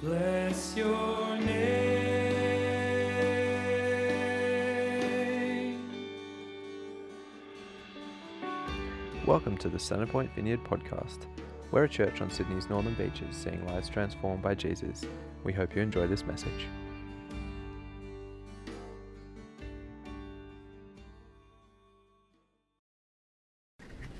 Bless your name. Welcome to the Centrepoint Vineyard podcast. We're a church on Sydney's northern beaches seeing lives transformed by Jesus. We hope you enjoy this message.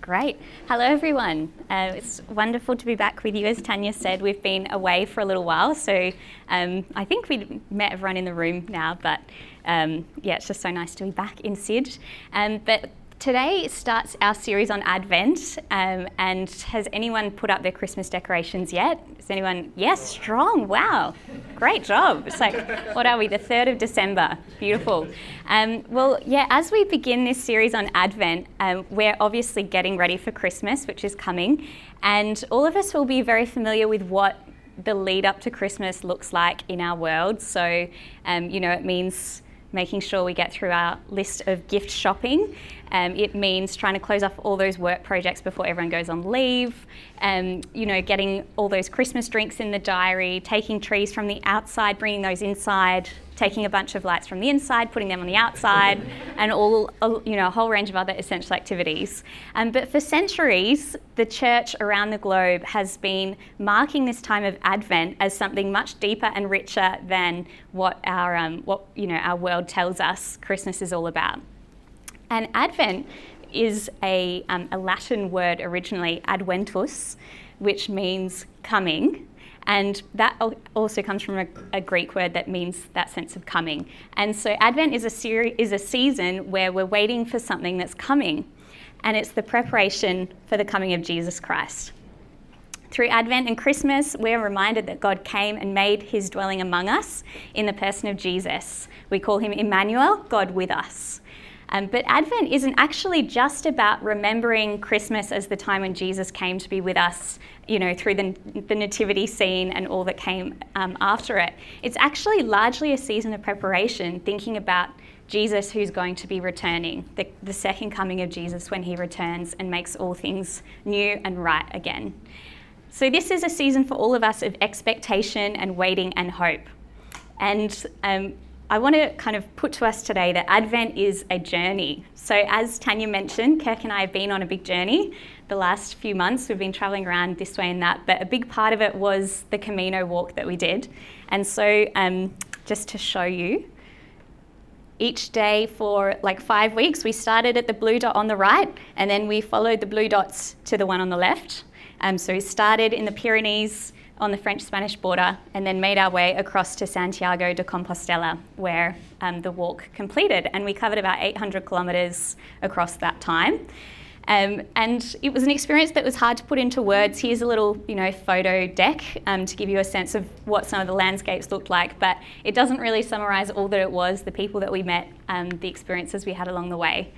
Great. Hello, everyone. Uh, it's wonderful to be back with you. As Tanya said, we've been away for a little while, so um, I think we've met everyone in the room now, but um, yeah, it's just so nice to be back in Syd. Um, but Today starts our series on Advent, um, and has anyone put up their Christmas decorations yet? Is anyone? Yes, strong. Wow, great job. It's like, what are we? The third of December. Beautiful. Um, well, yeah. As we begin this series on Advent, um, we're obviously getting ready for Christmas, which is coming, and all of us will be very familiar with what the lead up to Christmas looks like in our world. So, um, you know, it means making sure we get through our list of gift shopping. Um, it means trying to close off all those work projects before everyone goes on leave. Um, you know, getting all those Christmas drinks in the diary, taking trees from the outside, bringing those inside, taking a bunch of lights from the inside, putting them on the outside, and all you know a whole range of other essential activities. Um, but for centuries, the church around the globe has been marking this time of Advent as something much deeper and richer than what our um, what you know our world tells us Christmas is all about. And Advent is a, um, a Latin word originally, adventus, which means coming. And that also comes from a, a, Greek word that means that sense of coming. And so Advent is a, seri- is a season where we're waiting for something that's coming. And it's the preparation for the coming of Jesus Christ. Through Advent and Christmas, we're reminded that God came and made his dwelling among us in the person of Jesus. We call him Emmanuel, God with us. Um, but Advent isn't actually just about remembering Christmas as the time when Jesus came to be with us, you know, through the, the nativity scene and all that came um, after it. It's actually largely a season of preparation, thinking about Jesus who's going to be returning, the, the second coming of Jesus when he returns and makes all things new and right again. So, this is a season for all of us of expectation and waiting and hope. And um, I want to kind of put to us today that Advent is a journey. So, as Tanya mentioned, Kirk and I have been on a big journey the last few months. We've been traveling around this way and that, but a big part of it was the Camino walk that we did. And so, um, just to show you, each day for like five weeks, we started at the blue dot on the right and then we followed the blue dots to the one on the left. Um, so, we started in the Pyrenees on the French Spanish border and then made our way across to Santiago de Compostela, where um, the walk completed. And we covered about 800 kilometres across that time. Um, and it was an experience that was hard to put into words. Here's a little, you know, photo deck um, to give you a sense of what some of the landscapes looked like, but it doesn't really summarise all that it was, the people that we met, um, the experiences we had along the way.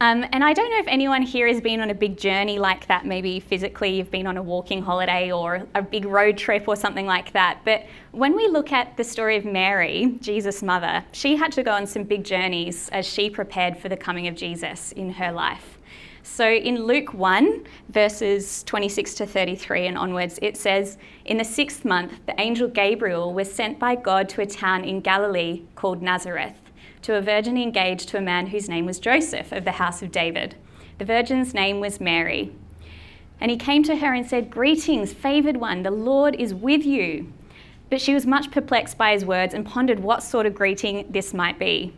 Um, and I don't know if anyone here has been on a big journey like that, maybe physically you've been on a walking holiday or a big road trip or something like that. But when we look at the story of Mary, Jesus' mother, she had to go on some big journeys as she prepared for the coming of Jesus in her life. So in Luke 1, verses 26 to 33 and onwards, it says, In the sixth month, the angel Gabriel was sent by God to a town in Galilee called Nazareth to a virgin engaged to a man whose name was Joseph of the house of David. The virgin's name was Mary. And he came to her and said, Greetings, favoured one, the Lord is with you. But she was much perplexed by his words and pondered what sort of greeting this might be.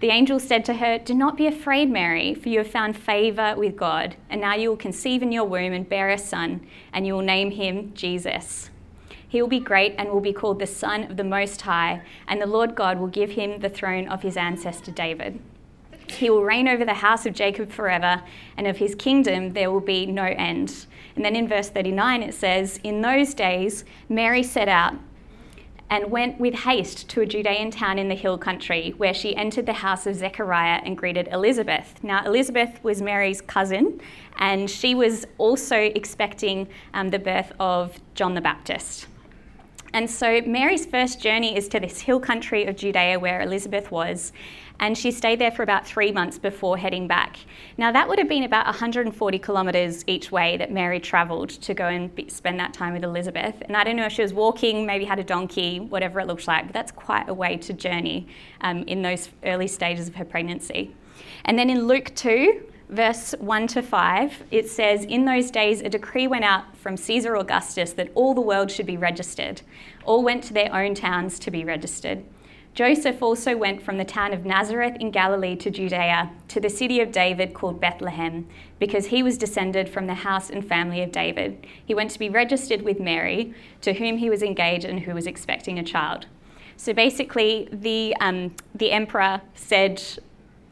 The angel said to her, Do not be afraid, Mary, for you have found favour with God, and now you will conceive in your womb and bear a son, and you will name him Jesus. He will be great and will be called the Son of the Most High, and the Lord God will give him the throne of his ancestor David. He will reign over the house of Jacob forever, and of his kingdom there will be no end. And then in verse 39 it says, In those days Mary set out and went with haste to a Judean town in the hill country, where she entered the house of Zechariah and greeted Elizabeth. Now, Elizabeth was Mary's cousin, and she was also expecting um, the birth of John the Baptist. And so Mary's first journey is to this hill country of Judea where Elizabeth was, and she stayed there for about three months before heading back. Now, that would have been about 140 kilometres each way that Mary travelled to go and be, spend that time with Elizabeth. And I don't know if she was walking, maybe had a donkey, whatever it looked like, but that's quite a way to journey um, in those early stages of her pregnancy. And then in Luke 2, verse 1 to 5, it says, In those days a decree went out from Caesar Augustus that all the world should be registered. All went to their own towns to be registered. Joseph also went from the town of Nazareth in Galilee to Judea, to the city of David called Bethlehem, because he was descended from the house and family of David. He went to be registered with Mary, to whom he was engaged and who was expecting a child. So basically, the, um, the emperor said,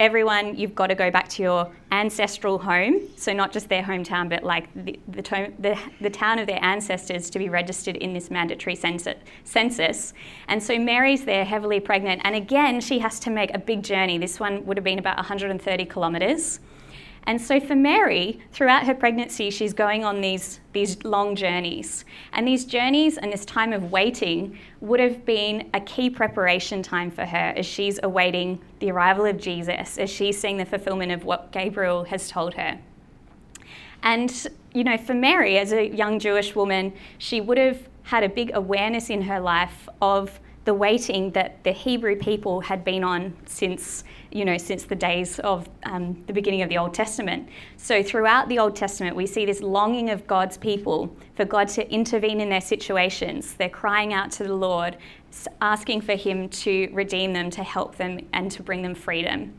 everyone, you've got to go back to your ancestral home. So, not just their hometown, but like the, the, the, the town of their ancestors to be registered in this mandatory census. And so, Mary's there heavily pregnant. And again, she has to make a big journey. This one would have been about 130 kilometres. And so for Mary, throughout her pregnancy, she's going on these, these long journeys. And these journeys and this time of waiting would have been a key preparation time for her as she's awaiting the arrival of Jesus, as she's seeing the fulfillment of what Gabriel has told her. And, you know, for Mary, as a young Jewish woman, she would have had a big awareness in her life of the waiting that the Hebrew people had been on since, you know, since the days of um, the beginning of the Old Testament. So throughout the Old Testament, we see this longing of God's people for God to intervene in their situations. They're crying out to the Lord, asking for Him to redeem them, to help them, and to bring them freedom.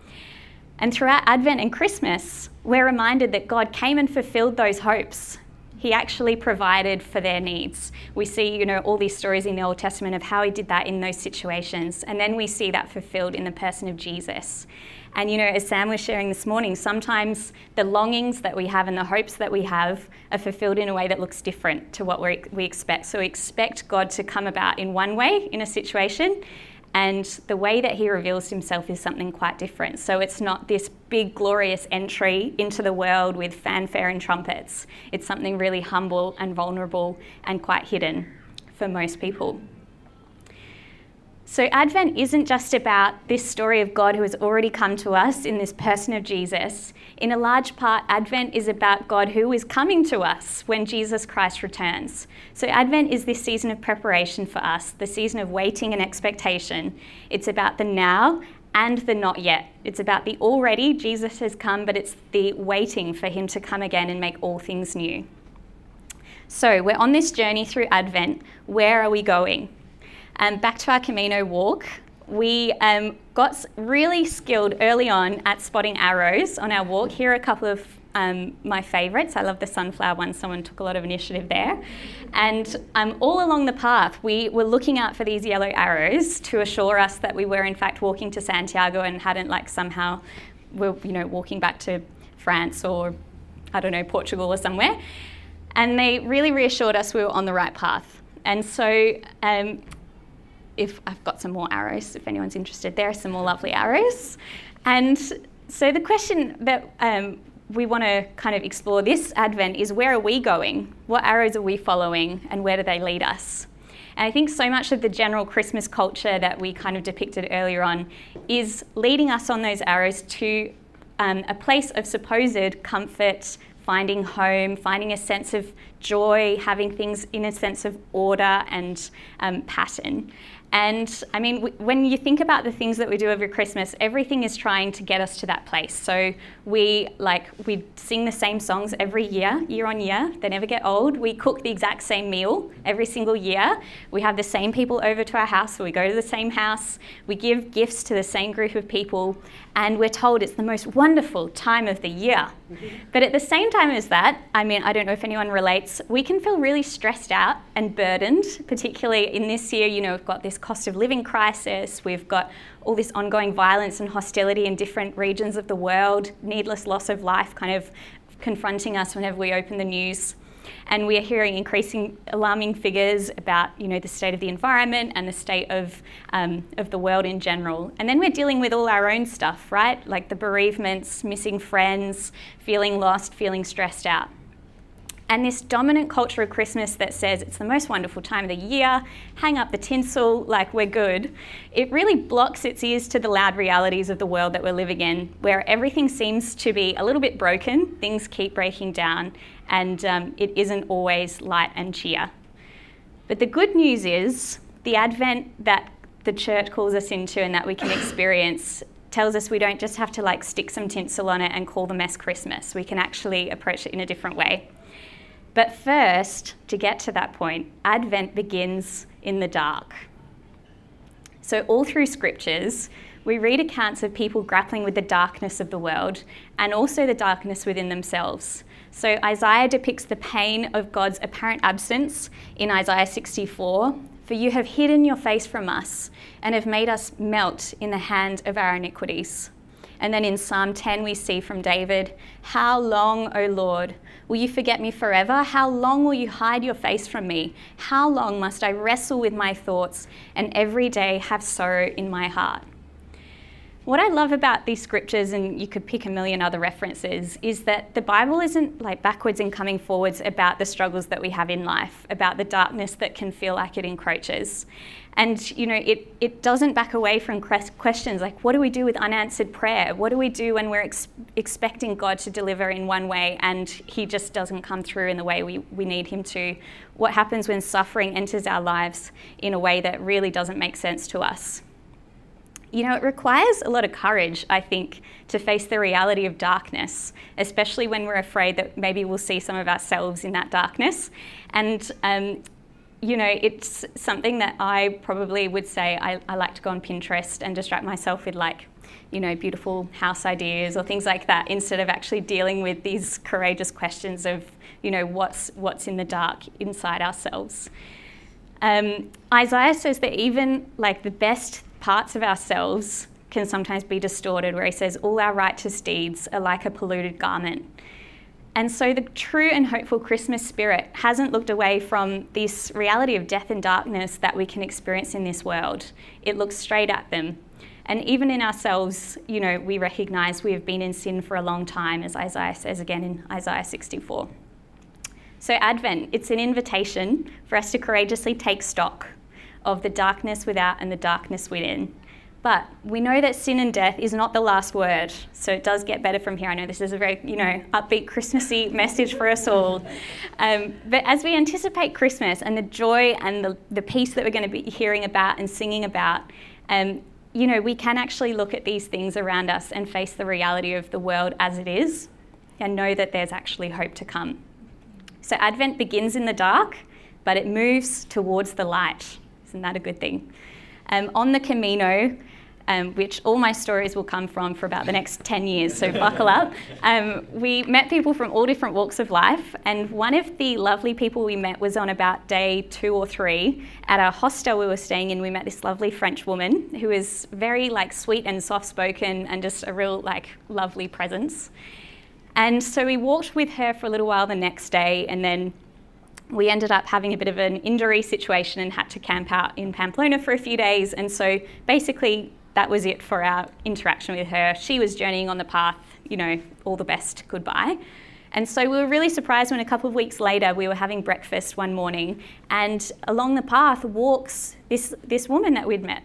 And throughout Advent and Christmas, we're reminded that God came and fulfilled those hopes he actually provided for their needs. We see, you know, all these stories in the Old Testament of how he did that in those situations. And then we see that fulfilled in the person of Jesus. And, you know, as Sam was sharing this morning, sometimes the longings that we have and the hopes that we have are fulfilled in a way that looks different to what we we expect. So we expect God to come about in one way in a situation, and the way that he reveals himself is something quite different. So it's not this big, glorious entry into the world with fanfare and trumpets. It's something really humble and vulnerable and quite hidden for most people. So, Advent isn't just about this story of God who has already come to us in this person of Jesus. In a large part, Advent is about God who is coming to us when Jesus Christ returns. So, Advent is this season of preparation for us, the season of waiting and expectation. It's about the now and the not yet. It's about the already, Jesus has come, but it's the waiting for him to come again and make all things new. So, we're on this journey through Advent. Where are we going? Um, back to our Camino walk, we um, got really skilled early on at spotting arrows on our walk. Here are a couple of um, my favourites. I love the sunflower one. Someone took a lot of initiative there. And um, all along the path, we were looking out for these yellow arrows to assure us that we were in fact walking to Santiago and hadn't like somehow were you know walking back to France or I don't know Portugal or somewhere. And they really reassured us we were on the right path. And so um, if I've got some more arrows, if anyone's interested, there are some more lovely arrows. And so the question that um, we want to kind of explore this Advent is where are we going? What arrows are we following and where do they lead us? And I think so much of the general Christmas culture that we kind of depicted earlier on is leading us on those arrows to um, a place of supposed comfort, finding home, finding a sense of joy, having things in a sense of order and um, pattern. And I mean, when you think about the things that we do every Christmas, everything is trying to get us to that place. So we like we sing the same songs every year, year on year. They never get old. We cook the exact same meal every single year. We have the same people over to our house. We go to the same house. We give gifts to the same group of people, and we're told it's the most wonderful time of the year. But at the same time as that, I mean, I don't know if anyone relates. We can feel really stressed out and burdened, particularly in this year. You know, we've got this cost of living crisis, we've got all this ongoing violence and hostility in different regions of the world, needless loss of life kind of confronting us whenever we open the news. And we are hearing increasing alarming figures about, you know, the state of the environment and the state of, um, of the world in general. And then we're dealing with all our own stuff, right? Like the bereavements, missing friends, feeling lost, feeling stressed out. And this dominant culture of Christmas that says it's the most wonderful time of the year, hang up the tinsel like we're good, it really blocks its ears to the loud realities of the world that we're living in, where everything seems to be a little bit broken, things keep breaking down, and um, it isn't always light and cheer. But the good news is the Advent that the church calls us into and that we can experience tells us we don't just have to like stick some tinsel on it and call the mess Christmas. We can actually approach it in a different way. But first, to get to that point, Advent begins in the dark. So, all through scriptures, we read accounts of people grappling with the darkness of the world and also the darkness within themselves. So, Isaiah depicts the pain of God's apparent absence in Isaiah 64 For you have hidden your face from us and have made us melt in the hand of our iniquities. And then in Psalm 10, we see from David, How long, O Lord, will you forget me forever? How long will you hide your face from me? How long must I wrestle with my thoughts and every day have sorrow in my heart? What I love about these scriptures, and you could pick a million other references, is that the Bible isn't like backwards and coming forwards about the struggles that we have in life, about the darkness that can feel like it encroaches. And you know, it, it doesn't back away from questions like what do we do with unanswered prayer? What do we do when we're ex- expecting God to deliver in one way and He just doesn't come through in the way we, we need Him to? What happens when suffering enters our lives in a way that really doesn't make sense to us? You know, it requires a lot of courage, I think, to face the reality of darkness, especially when we're afraid that maybe we'll see some of ourselves in that darkness. And, um, you know, it's something that I probably would say I, I like to go on Pinterest and distract myself with, like, you know, beautiful house ideas or things like that, instead of actually dealing with these courageous questions of, you know, what's, what's in the dark inside ourselves. Um, Isaiah says that even like the best parts of ourselves can sometimes be distorted, where he says, All our righteous deeds are like a polluted garment. And so the true and hopeful Christmas spirit hasn't looked away from this reality of death and darkness that we can experience in this world. It looks straight at them. And even in ourselves, you know, we recognize we have been in sin for a long time, as Isaiah says again in Isaiah 64. So, Advent, it's an invitation for us to courageously take stock of the darkness without and the darkness within. But we know that sin and death is not the last word, so it does get better from here. I know this is a very, you know, upbeat Christmassy message for us all. Um, but as we anticipate Christmas and the joy and the, the peace that we're going to be hearing about and singing about, um, you know, we can actually look at these things around us and face the reality of the world as it is and know that there's actually hope to come. So Advent begins in the dark, but it moves towards the light. Isn't that a good thing? Um, on the Camino, um, which all my stories will come from for about the next 10 years, so buckle up. Um, we met people from all different walks of life, and one of the lovely people we met was on about day two or three at a hostel we were staying in. We met this lovely French woman who is very like sweet and soft spoken and just a real like lovely presence. And so we walked with her for a little while the next day, and then we ended up having a bit of an injury situation and had to camp out in Pamplona for a few days. And so basically, that was it for our interaction with her. She was journeying on the path, you know, all the best, goodbye. And so we were really surprised when a couple of weeks later we were having breakfast one morning and along the path walks this, this woman that we'd met.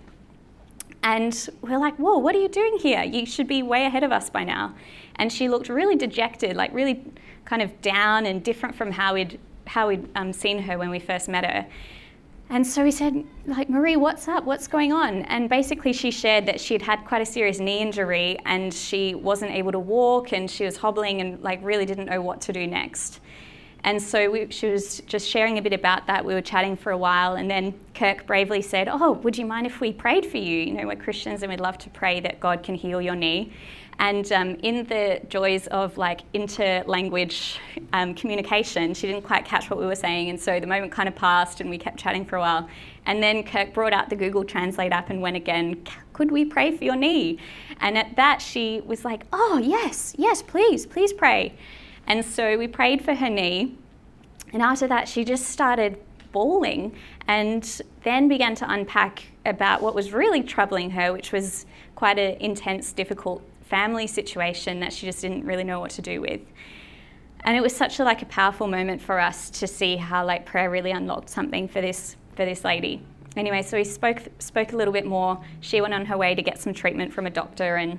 And we're like, whoa, what are you doing here? You should be way ahead of us by now. And she looked really dejected, like really kind of down and different from how we'd how we'd um, seen her when we first met her. And so we said, like, Marie, what's up? What's going on? And basically, she shared that she'd had quite a serious knee injury and she wasn't able to walk and she was hobbling and, like, really didn't know what to do next. And so we, she was just sharing a bit about that. We were chatting for a while, and then Kirk bravely said, Oh, would you mind if we prayed for you? You know, we're Christians and we'd love to pray that God can heal your knee. And um, in the joys of like inter-language um, communication, she didn't quite catch what we were saying, and so the moment kind of passed, and we kept chatting for a while. And then Kirk brought out the Google Translate app and went again, "Could we pray for your knee?" And at that, she was like, "Oh yes, yes, please, please pray." And so we prayed for her knee, and after that, she just started bawling and then began to unpack about what was really troubling her, which was quite an intense, difficult family situation that she just didn't really know what to do with. And it was such a like a powerful moment for us to see how like prayer really unlocked something for this for this lady. Anyway, so we spoke spoke a little bit more. She went on her way to get some treatment from a doctor and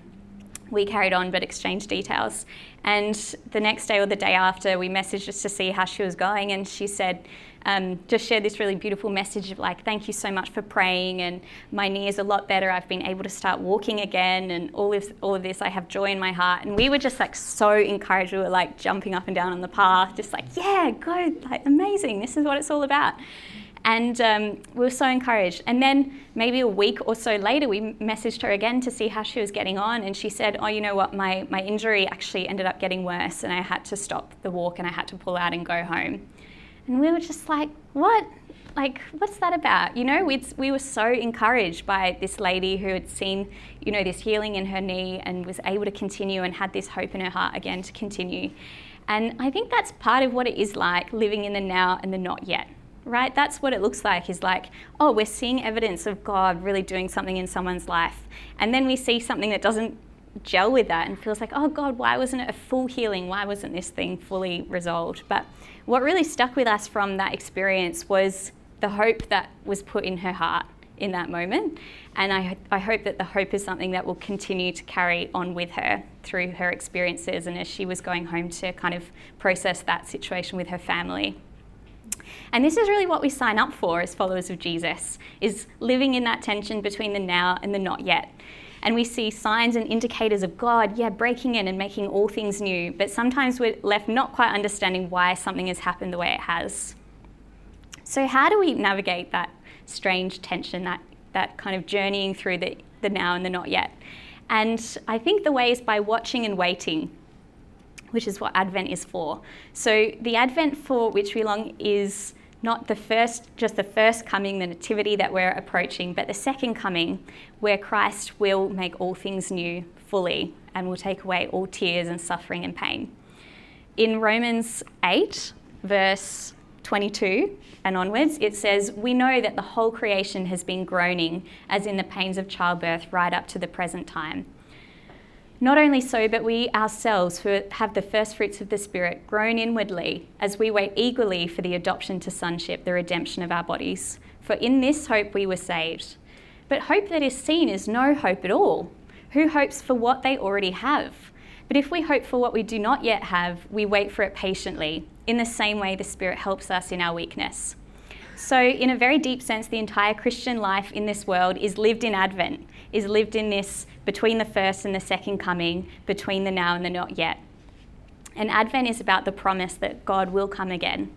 we carried on but exchanged details. And the next day or the day after, we messaged just to see how she was going, and she said, um, just shared this really beautiful message of like, thank you so much for praying, and my knee is a lot better. I've been able to start walking again, and all of all of this, I have joy in my heart. And we were just like so encouraged. We were like jumping up and down on the path, just like, yeah, go, like amazing. This is what it's all about. And um, we were so encouraged. And then maybe a week or so later, we messaged her again to see how she was getting on. And she said, Oh, you know what? My, my injury actually ended up getting worse, and I had to stop the walk and I had to pull out and go home. And we were just like, What? Like, what's that about? You know, we we were so encouraged by this lady who had seen, you know, this healing in her knee and was able to continue and had this hope in her heart again to continue. And I think that's part of what it is like living in the now and the not yet right? That's what it looks like is like, oh, we're seeing evidence of God really doing something in someone's life. And then we see something that doesn't gel with that and feels like, oh God, why wasn't it a full healing? Why wasn't this thing fully resolved? But what really stuck with us from that experience was the hope that was put in her heart in that moment. And I, I hope that the hope is something that will continue to carry on with her through her experiences and as she was going home to kind of process that situation with her family. And this is really what we sign up for as followers of Jesus, is living in that tension between the now and the not yet. And we see signs and indicators of God, yeah, breaking in and making all things new, but sometimes we're left not quite understanding why something has happened the way it has. So, how do we navigate that strange tension, that, that kind of journeying through the, the now and the not yet? And I think the way is by watching and waiting which is what Advent is for. So the Advent for which we long is not the first, just the first coming, the nativity that we're approaching, but the second coming, where Christ will make all things new fully and will take away all tears and suffering and pain. In Romans 8, verse 22 and onwards, it says, We know that the whole creation has been groaning as in the pains of childbirth right up to the present time. Not only so, but we ourselves who have the first fruits of the Spirit groan inwardly as we wait eagerly for the adoption to sonship, the redemption of our bodies. For in this hope we were saved. But hope that is seen is no hope at all. Who hopes for what they already have? But if we hope for what we do not yet have, we wait for it patiently. In the same way, the Spirit helps us in our weakness. So, in a very deep sense, the entire Christian life in this world is lived in Advent, is lived in this between the first and the second coming, between the now and the not yet. And Advent is about the promise that God will come again.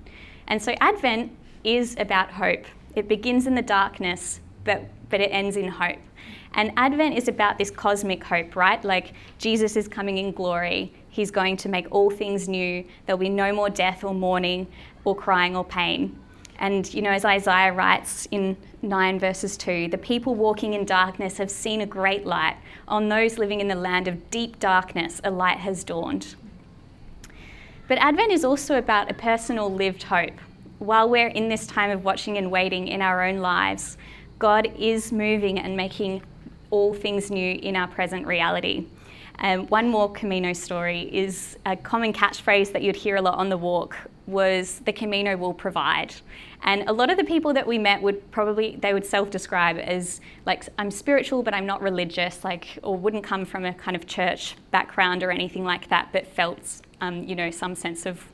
And so, Advent is about hope. It begins in the darkness, but, but it ends in hope. And Advent is about this cosmic hope, right? Like Jesus is coming in glory. He's going to make all things new. There'll be no more death or mourning or crying or pain. And, you know, as Isaiah writes in 9 verses 2, the people walking in darkness have seen a great light. On those living in the land of deep darkness, a light has dawned. But Advent is also about a personal lived hope. While we're in this time of watching and waiting in our own lives, God is moving and making all things new in our present reality. Um, one more Camino story is a common catchphrase that you'd hear a lot on the walk was the Camino will provide. And a lot of the people that we met would probably, they would self-describe as like, I'm spiritual, but I'm not religious, like, or wouldn't come from a kind of church background or anything like that, but felt, um, you know, some sense of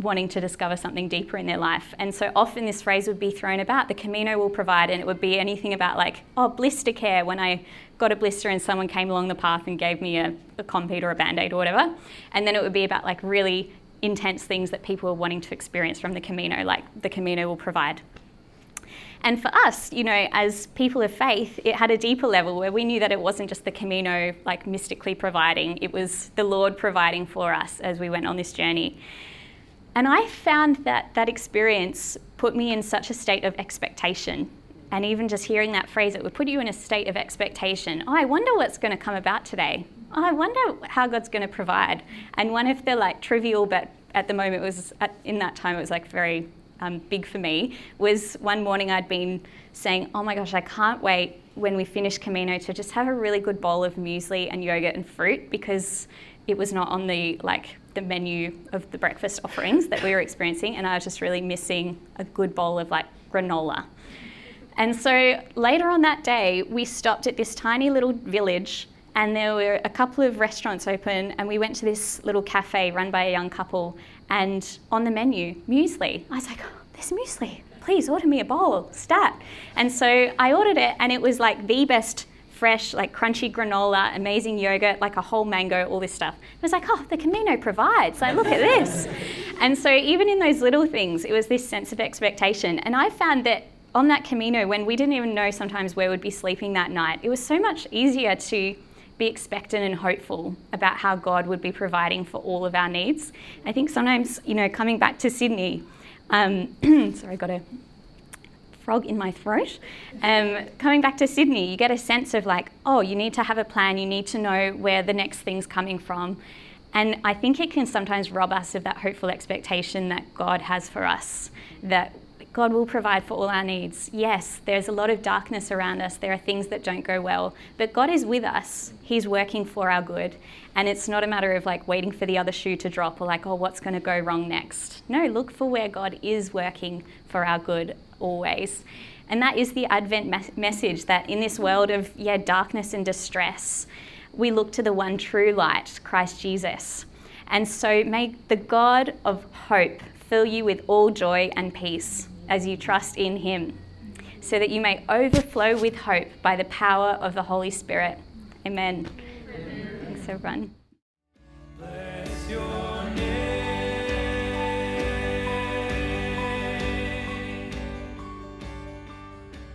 wanting to discover something deeper in their life. And so often this phrase would be thrown about, the Camino will provide, and it would be anything about like, oh, blister care, when I got a blister and someone came along the path and gave me a, a Compeed or a Band-Aid or whatever. And then it would be about like really intense things that people are wanting to experience from the Camino, like the Camino will provide. And for us, you know, as people of faith, it had a deeper level where we knew that it wasn't just the Camino like mystically providing, it was the Lord providing for us as we went on this journey. And I found that that experience put me in such a state of expectation. And even just hearing that phrase, it would put you in a state of expectation. Oh, I wonder what's going to come about today I wonder how God's going to provide. And one of the like trivial, but at the moment was at, in that time it was like very um, big for me. Was one morning I'd been saying, oh my gosh, I can't wait when we finish Camino to just have a really good bowl of muesli and yogurt and fruit because it was not on the like the menu of the breakfast offerings that we were experiencing, and I was just really missing a good bowl of like granola. And so later on that day, we stopped at this tiny little village, and there were a couple of restaurants open, and we went to this little cafe run by a young couple, and on the menu, muesli. I was like, oh, there's muesli. Please order me a bowl, stat. And so I ordered it, and it was like the best fresh, like crunchy granola, amazing yogurt, like a whole mango, all this stuff. i was like, oh, the Camino provides. Like, look at this. and so even in those little things, it was this sense of expectation. And I found that on that Camino, when we didn't even know sometimes where we'd be sleeping that night, it was so much easier to be expectant and hopeful about how God would be providing for all of our needs. I think sometimes, you know, coming back to Sydney, um, sorry, got a frog in my throat. Um, coming back to Sydney, you get a sense of like, oh, you need to have a plan, you need to know where the next thing's coming from. And I think it can sometimes rob us of that hopeful expectation that God has for us, that God will provide for all our needs. Yes, there's a lot of darkness around us. There are things that don't go well, but God is with us. He's working for our good. And it's not a matter of like waiting for the other shoe to drop or like, oh, what's going to go wrong next? No, look for where God is working for our good always. And that is the Advent mes- message that in this world of yeah, darkness and distress, we look to the one true light, Christ Jesus. And so may the God of hope fill you with all joy and peace as you trust in Him, so that you may overflow with hope by the power of the Holy Spirit. Amen. Amen. Thanks, everyone.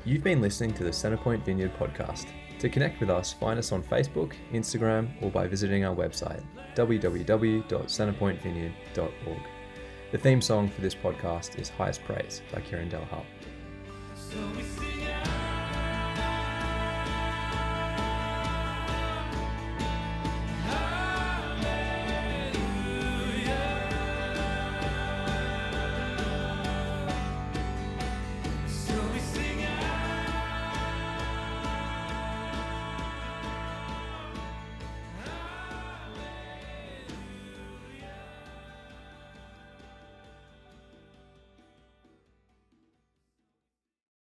You've been listening to the Centrepoint Vineyard podcast. To connect with us, find us on Facebook, Instagram, or by visiting our website, www.centrepointvineyard.org. The theme song for this podcast is Highest Praise by Kieran Delhart. So